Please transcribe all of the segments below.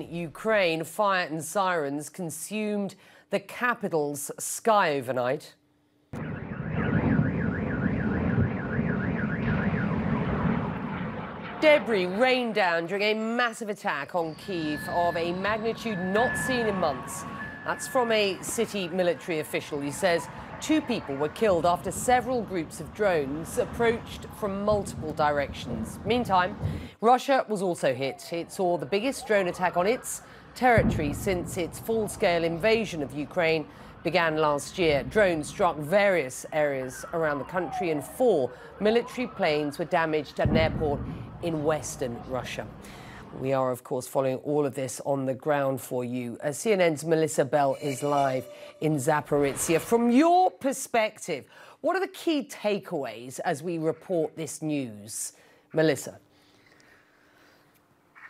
in Ukraine, fire and sirens consumed the capital's sky overnight. Debris rained down during a massive attack on Kiev of a magnitude not seen in months. That's from a city military official. He says two people were killed after several groups of drones approached from multiple directions. Meantime, Russia was also hit. It saw the biggest drone attack on its territory since its full-scale invasion of Ukraine began last year. Drones struck various areas around the country and four military planes were damaged at an airport in western Russia. We are, of course, following all of this on the ground for you. Uh, CNN's Melissa Bell is live in Zaporizhia. From your perspective, what are the key takeaways as we report this news? Melissa.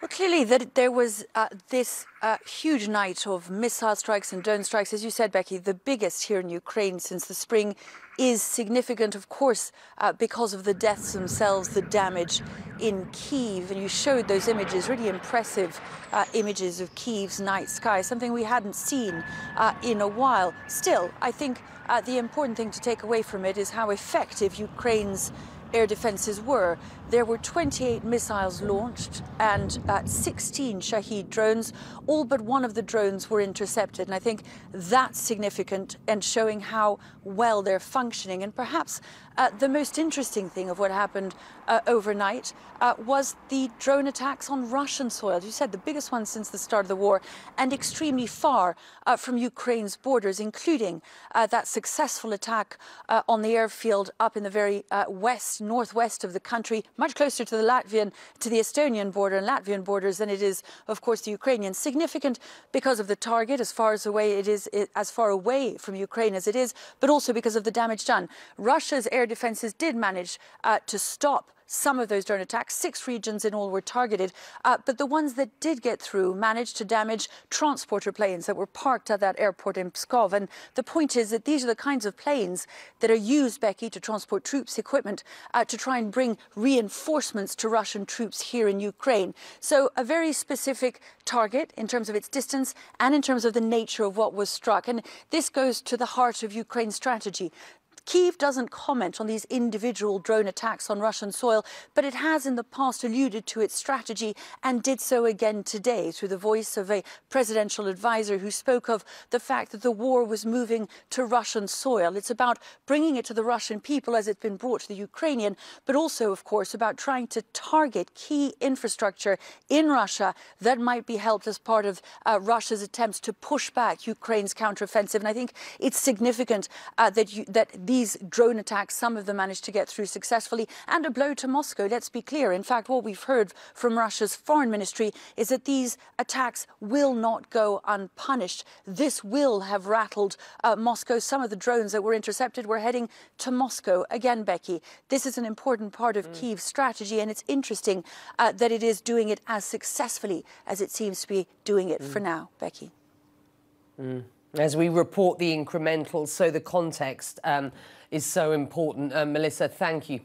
Well, clearly that there was uh, this uh, huge night of missile strikes and drone strikes. As you said, Becky, the biggest here in Ukraine since the spring is significant, of course, uh, because of the deaths themselves, the damage in Kiev. And you showed those images, really impressive uh, images of Kiev's night sky, something we hadn't seen uh, in a while. Still, I think uh, the important thing to take away from it is how effective Ukraine's air defenses were. There were 28 missiles launched and uh, 16 Shahed drones. All but one of the drones were intercepted. And I think that's significant and showing how well they're functioning. And perhaps uh, the most interesting thing of what happened uh, overnight uh, was the drone attacks on Russian soil. As you said, the biggest one since the start of the war and extremely far uh, from Ukraine's borders, including uh, that successful attack on the airfield up in the very west, northwest of the country, much closer to the Latvian, to the Estonian border and Latvian borders than it is, of course, the Ukrainian. Significant because of the target, as far as away it is, as far away from Ukraine as it is, but also because of the damage done. Russia's air defenses did manage uh, to stop some of those drone attacks. Six regions in all were targeted, uh, but the ones that did get through managed to damage transporter planes that were parked at that airport in Pskov. And the point is that these are the kinds of planes that are used, Becky, to transport troops, equipment, uh, to try and bring reinforcements to Russian troops here in Ukraine. So a very specific target in terms of its distance and in terms of the nature of what was struck. And this goes to the heart of Ukraine's strategy. Kiev doesn't comment on these individual drone attacks on Russian soil, but it has in the past alluded to its strategy and did so again today through the voice of a presidential advisor who spoke of the fact that the war was moving to Russian soil. It's about bringing it to the Russian people as it's been brought to the Ukrainian, but also, of course, about trying to target key infrastructure in Russia that might be helped as part of uh, Russia's attempts to push back Ukraine's counteroffensive. And I think it's significant uh, that, you, that these these drone attacks, some of them managed to get through successfully, and a blow to Moscow, let's be clear. In fact, what we've heard from Russia's foreign ministry is that these attacks will not go unpunished. This will have rattled uh, Moscow. Some of the drones that were intercepted were heading to Moscow. Again, Becky, this is an important part of mm. Kiev's strategy, and it's interesting uh, that it is doing it as successfully as it seems to be doing it mm. for now, Becky. Mm as we report the incrementals, so the context um, is so important. Uh, Melissa, thank you.